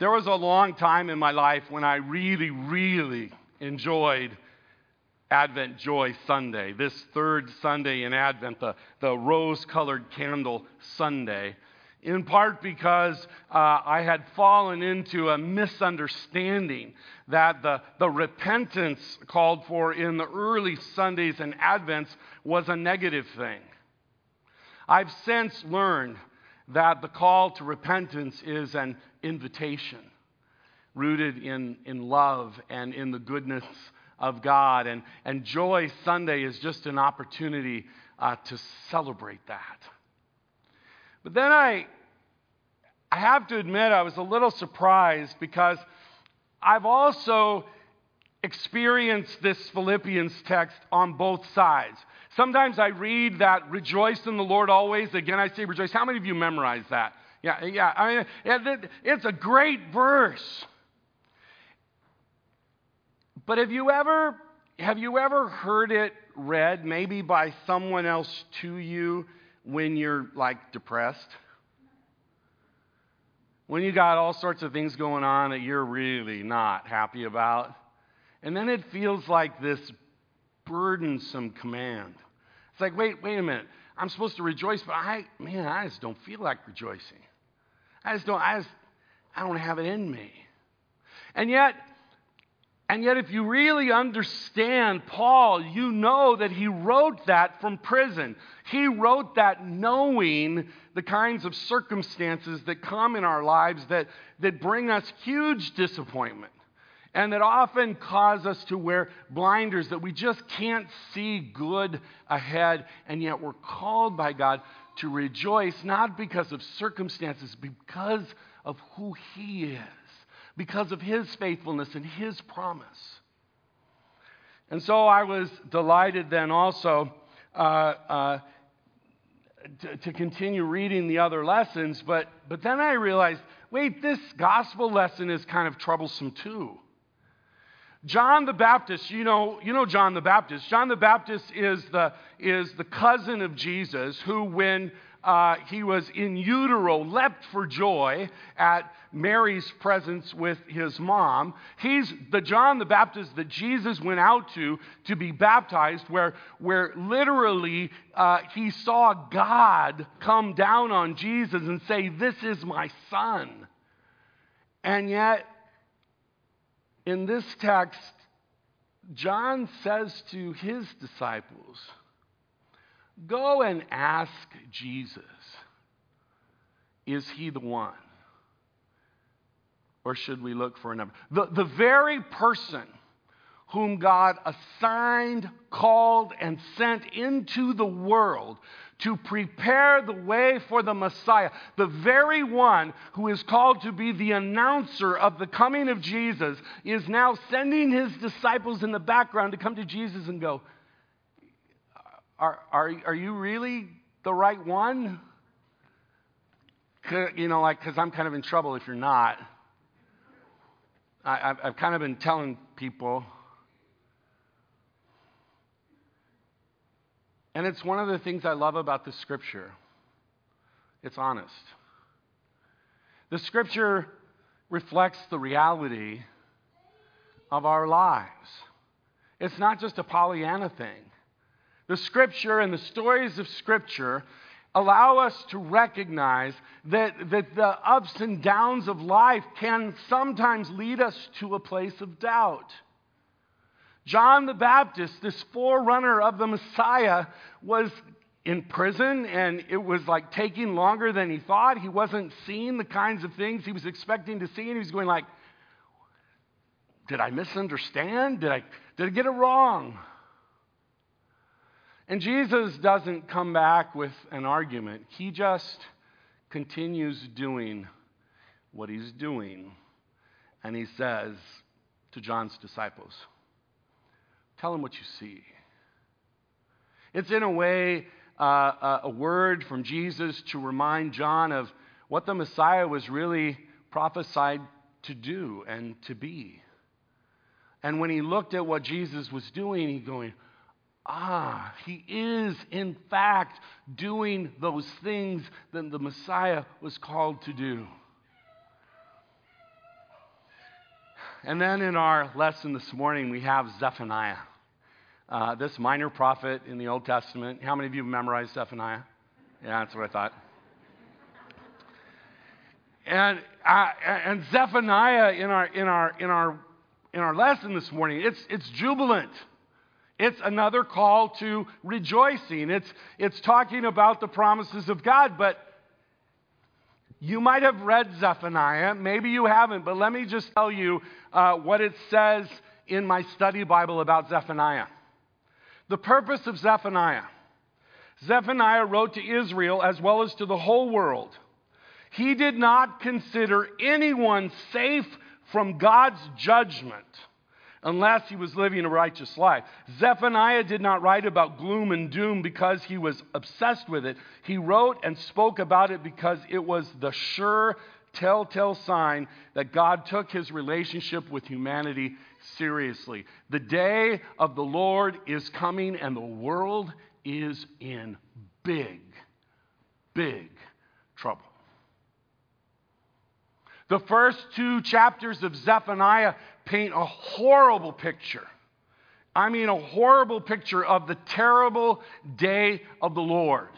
There was a long time in my life when I really, really enjoyed Advent Joy Sunday, this third Sunday in Advent, the, the rose colored candle Sunday, in part because uh, I had fallen into a misunderstanding that the, the repentance called for in the early Sundays and Advents was a negative thing. I've since learned that the call to repentance is an invitation rooted in, in love and in the goodness of God. And, and Joy Sunday is just an opportunity uh, to celebrate that. But then I, I have to admit, I was a little surprised because I've also experienced this Philippians text on both sides. Sometimes I read that rejoice in the Lord always. Again, I say rejoice. How many of you memorize that? Yeah, yeah. I mean, it's a great verse. But have you ever have you ever heard it read maybe by someone else to you when you're like depressed? When you got all sorts of things going on that you're really not happy about. And then it feels like this burdensome command. It's like, wait, wait a minute. I'm supposed to rejoice, but I, man, I just don't feel like rejoicing. I just don't, I just, I don't have it in me. And yet, and yet, if you really understand Paul, you know that he wrote that from prison. He wrote that knowing the kinds of circumstances that come in our lives that, that bring us huge disappointment and that often cause us to wear blinders that we just can't see good ahead. And yet, we're called by God to rejoice, not because of circumstances, because of who He is because of his faithfulness and his promise. And so I was delighted then also uh, uh, to, to continue reading the other lessons, but, but then I realized wait, this gospel lesson is kind of troublesome too. John the Baptist, you know, you know John the Baptist. John the Baptist is the, is the cousin of Jesus who, when uh, he was in utero, leapt for joy at Mary's presence with his mom. He's the John the Baptist that Jesus went out to to be baptized, where, where literally uh, he saw God come down on Jesus and say, This is my son. And yet, in this text, John says to his disciples, Go and ask Jesus, is he the one? Or should we look for another? The, the very person whom God assigned, called, and sent into the world to prepare the way for the Messiah, the very one who is called to be the announcer of the coming of Jesus, is now sending his disciples in the background to come to Jesus and go, are, are, are you really the right one? You know, like, because I'm kind of in trouble if you're not. I, have kind of been telling people. And it's one of the things I love about the scripture. It's honest. The scripture reflects the reality of our lives. It's not just a Pollyanna thing. The scripture and the stories of scripture allow us to recognize that, that the ups and downs of life can sometimes lead us to a place of doubt. John the Baptist, this forerunner of the Messiah, was in prison and it was like taking longer than he thought. He wasn't seeing the kinds of things he was expecting to see, and he was going like, Did I misunderstand? Did I, did I get it wrong? And Jesus doesn't come back with an argument, he just continues doing what he's doing. And he says to John's disciples, Tell him what you see. It's in a way uh, a word from Jesus to remind John of what the Messiah was really prophesied to do and to be. And when he looked at what Jesus was doing, he going, Ah, he is, in fact, doing those things that the Messiah was called to do. And then in our lesson this morning, we have Zephaniah, uh, this minor prophet in the Old Testament. How many of you have memorized Zephaniah? Yeah, that's what I thought. And, uh, and Zephaniah in our, in, our, in, our, in our lesson this morning, it's, it's jubilant. It's another call to rejoicing. It's, it's talking about the promises of God, but you might have read Zephaniah. Maybe you haven't, but let me just tell you uh, what it says in my study Bible about Zephaniah. The purpose of Zephaniah Zephaniah wrote to Israel as well as to the whole world. He did not consider anyone safe from God's judgment unless he was living a righteous life. Zephaniah did not write about gloom and doom because he was obsessed with it. He wrote and spoke about it because it was the sure telltale sign that God took his relationship with humanity seriously. The day of the Lord is coming, and the world is in big, big trouble. The first two chapters of Zephaniah paint a horrible picture. I mean, a horrible picture of the terrible day of the Lord.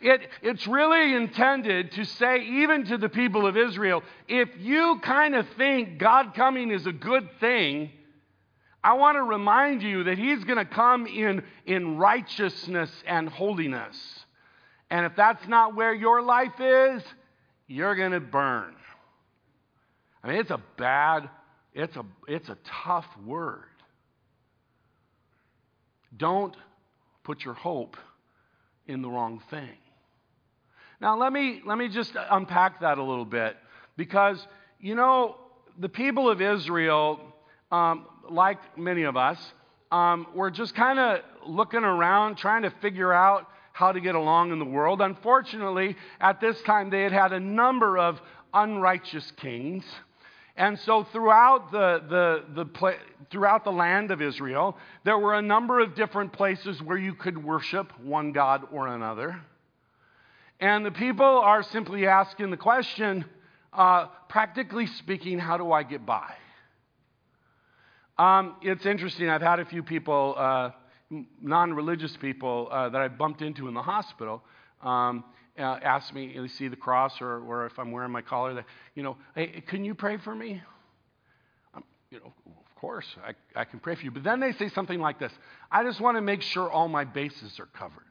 It, it's really intended to say, even to the people of Israel, if you kind of think God coming is a good thing, I want to remind you that He's going to come in, in righteousness and holiness. And if that's not where your life is, you're going to burn. I mean, it's a bad, it's a, it's a tough word. Don't put your hope in the wrong thing. Now, let me, let me just unpack that a little bit because, you know, the people of Israel, um, like many of us, um, were just kind of looking around, trying to figure out how to get along in the world. Unfortunately, at this time, they had had a number of unrighteous kings. And so throughout the, the, the, throughout the land of Israel, there were a number of different places where you could worship one God or another. And the people are simply asking the question uh, practically speaking, how do I get by? Um, it's interesting. I've had a few people, uh, non religious people, uh, that I've bumped into in the hospital. Um, uh, ask me, you see the cross, or, or if I'm wearing my collar, that, you know, hey, can you pray for me? Um, you know, of course, I, I can pray for you. But then they say something like this I just want to make sure all my bases are covered.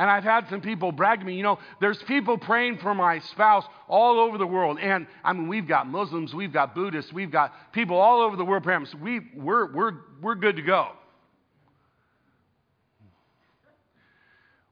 And I've had some people brag to me, you know, there's people praying for my spouse all over the world. And I mean, we've got Muslims, we've got Buddhists, we've got people all over the world praying. So we, we're, we're, we're good to go.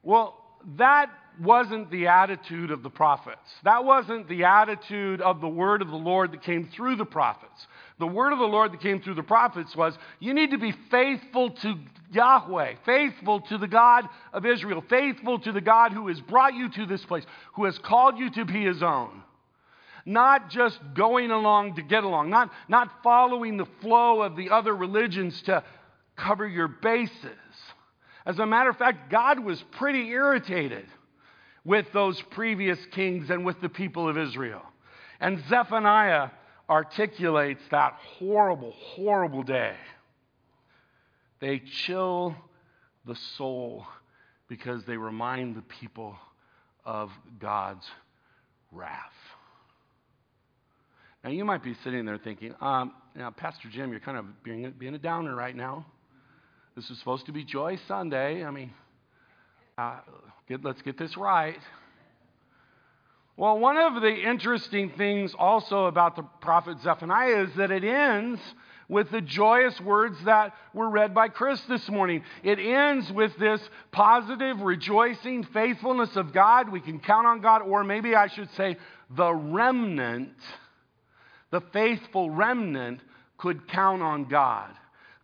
Well, that wasn't the attitude of the prophets. That wasn't the attitude of the word of the Lord that came through the prophets. The word of the Lord that came through the prophets was you need to be faithful to Yahweh, faithful to the God of Israel, faithful to the God who has brought you to this place, who has called you to be his own. Not just going along to get along, not, not following the flow of the other religions to cover your bases. As a matter of fact, God was pretty irritated with those previous kings and with the people of Israel. And Zephaniah articulates that horrible, horrible day. They chill the soul because they remind the people of God's wrath. Now, you might be sitting there thinking, um, now, Pastor Jim, you're kind of being, being a downer right now. This is supposed to be Joy Sunday. I mean, uh, get, let's get this right. Well, one of the interesting things also about the prophet Zephaniah is that it ends with the joyous words that were read by Chris this morning. It ends with this positive, rejoicing faithfulness of God. We can count on God, or maybe I should say, the remnant, the faithful remnant, could count on God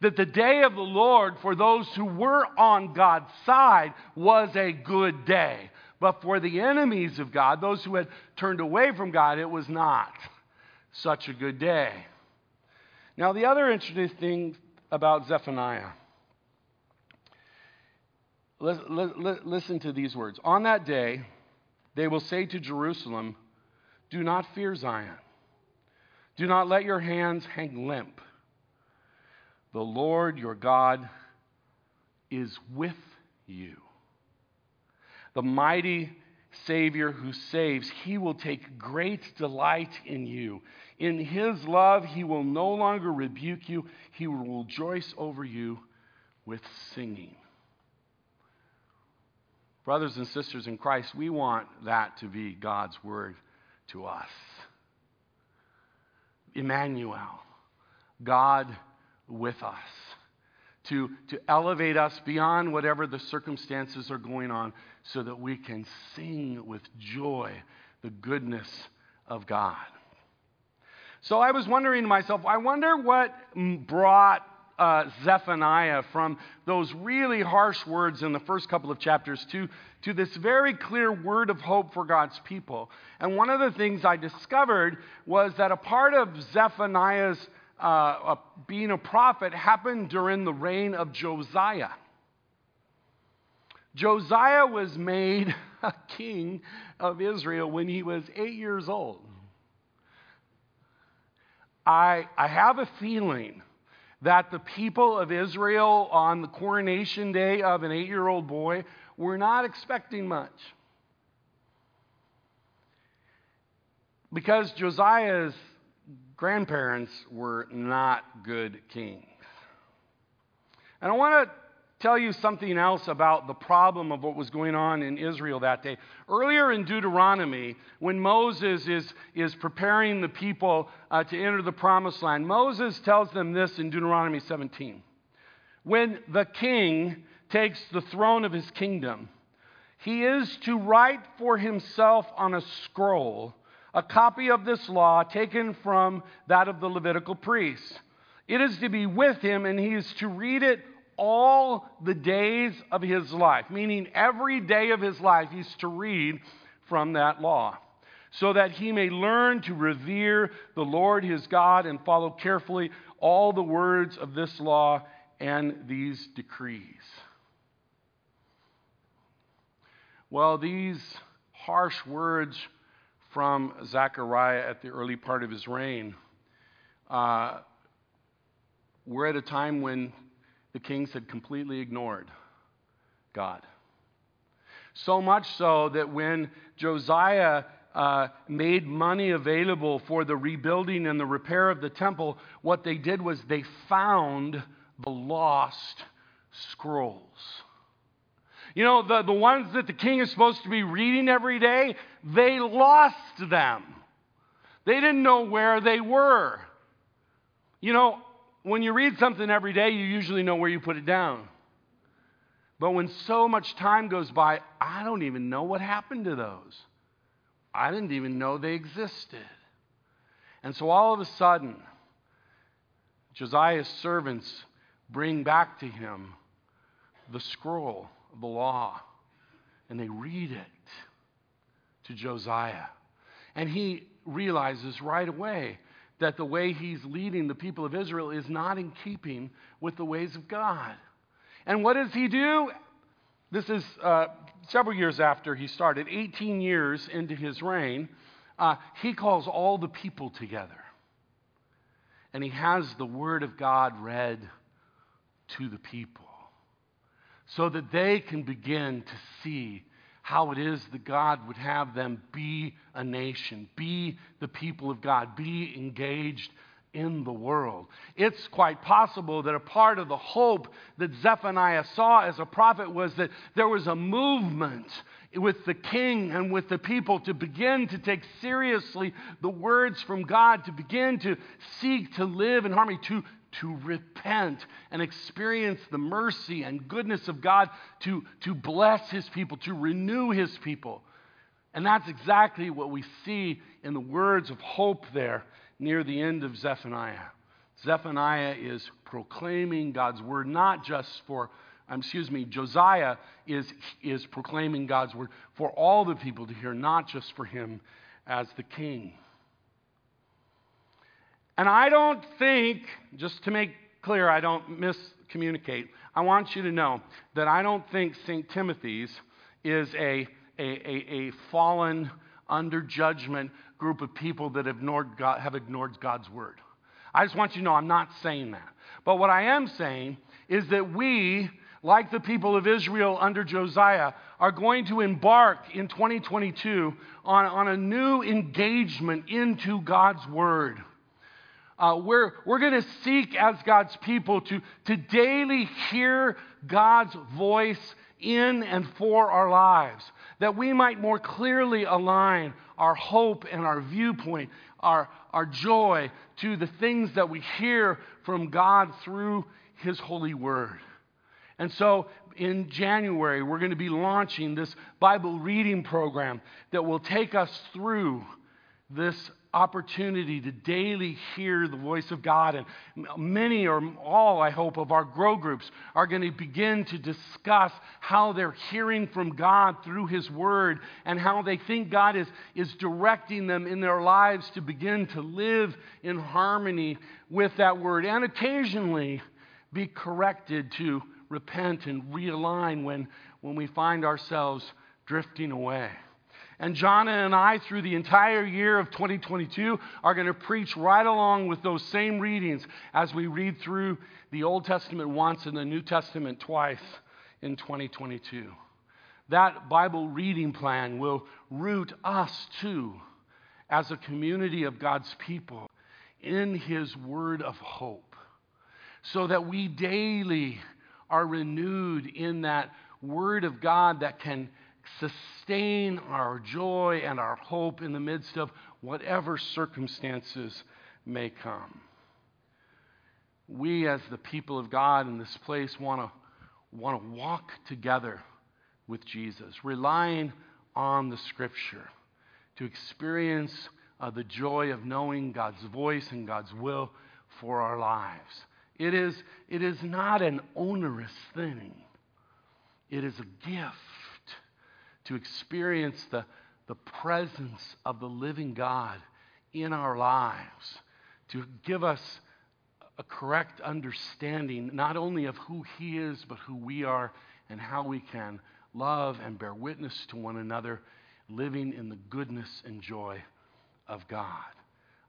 that the day of the Lord for those who were on God's side was a good day. But for the enemies of God, those who had turned away from God, it was not such a good day. Now, the other interesting thing about Zephaniah listen to these words. On that day, they will say to Jerusalem, Do not fear Zion. Do not let your hands hang limp. The Lord your God is with you. The mighty Savior who saves, he will take great delight in you. In his love, he will no longer rebuke you, he will rejoice over you with singing. Brothers and sisters in Christ, we want that to be God's word to us. Emmanuel, God with us, to, to elevate us beyond whatever the circumstances are going on so that we can sing with joy the goodness of God. So I was wondering to myself, I wonder what brought uh, Zephaniah from those really harsh words in the first couple of chapters to, to this very clear word of hope for God's people. And one of the things I discovered was that a part of Zephaniah's uh, uh, being a prophet happened during the reign of Josiah. Josiah was made a king of Israel when he was eight years old. I, I have a feeling that the people of Israel on the coronation day of an eight year old boy were not expecting much. Because Josiah's grandparents were not good kings. And I want to tell you something else about the problem of what was going on in Israel that day. Earlier in Deuteronomy, when Moses is, is preparing the people uh, to enter the promised land, Moses tells them this in Deuteronomy 17. When the king takes the throne of his kingdom, he is to write for himself on a scroll a copy of this law taken from that of the Levitical priests. It is to be with him, and he is to read it all the days of his life, meaning every day of his life, he's to read from that law, so that he may learn to revere the Lord his God and follow carefully all the words of this law and these decrees. Well, these harsh words from Zechariah at the early part of his reign uh, were at a time when the kings had completely ignored God. So much so that when Josiah uh, made money available for the rebuilding and the repair of the temple, what they did was they found the lost scrolls. You know, the, the ones that the king is supposed to be reading every day, they lost them. They didn't know where they were. You know, when you read something every day, you usually know where you put it down. But when so much time goes by, I don't even know what happened to those. I didn't even know they existed. And so all of a sudden, Josiah's servants bring back to him the scroll of the law, and they read it to Josiah. And he realizes right away that the way he's leading the people of Israel is not in keeping with the ways of God. And what does he do? This is uh, several years after he started, 18 years into his reign. Uh, he calls all the people together. And he has the word of God read to the people so that they can begin to see how it is that God would have them be a nation, be the people of God, be engaged in the world. It's quite possible that a part of the hope that Zephaniah saw as a prophet was that there was a movement with the king and with the people to begin to take seriously the words from God, to begin to seek to live in harmony, to to repent and experience the mercy and goodness of God, to, to bless his people, to renew his people. And that's exactly what we see in the words of hope there near the end of Zephaniah. Zephaniah is proclaiming God's word, not just for, um, excuse me, Josiah is, is proclaiming God's word for all the people to hear, not just for him as the king. And I don't think, just to make clear, I don't miscommunicate. I want you to know that I don't think St. Timothy's is a, a, a, a fallen under judgment group of people that have ignored, God, have ignored God's word. I just want you to know I'm not saying that. But what I am saying is that we, like the people of Israel under Josiah, are going to embark in 2022 on, on a new engagement into God's word. Uh, we're we're going to seek as God's people to, to daily hear God's voice in and for our lives, that we might more clearly align our hope and our viewpoint, our, our joy to the things that we hear from God through His holy word. And so in January, we're going to be launching this Bible reading program that will take us through this opportunity to daily hear the voice of God. And many or all, I hope, of our grow groups are going to begin to discuss how they're hearing from God through His Word and how they think God is, is directing them in their lives to begin to live in harmony with that Word. And occasionally be corrected to repent and realign when, when we find ourselves drifting away. And John and I, through the entire year of 2022, are going to preach right along with those same readings as we read through the Old Testament once and the New Testament twice in 2022. That Bible reading plan will root us too, as a community of God's people, in His word of hope, so that we daily are renewed in that word of God that can sustain our joy and our hope in the midst of whatever circumstances may come. We, as the people of God in this place, want to want to walk together with Jesus, relying on the Scripture to experience uh, the joy of knowing God's voice and God's will for our lives. It is, it is not an onerous thing, it is a gift to experience the, the presence of the living God in our lives, to give us a correct understanding not only of who He is, but who we are and how we can love and bear witness to one another, living in the goodness and joy of God.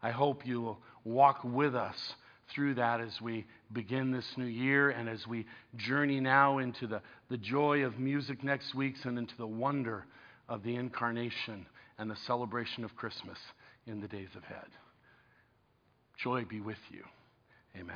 I hope you will walk with us through that as we begin this new year and as we journey now into the, the joy of music next week and into the wonder of the incarnation and the celebration of Christmas in the days ahead. Joy be with you. Amen.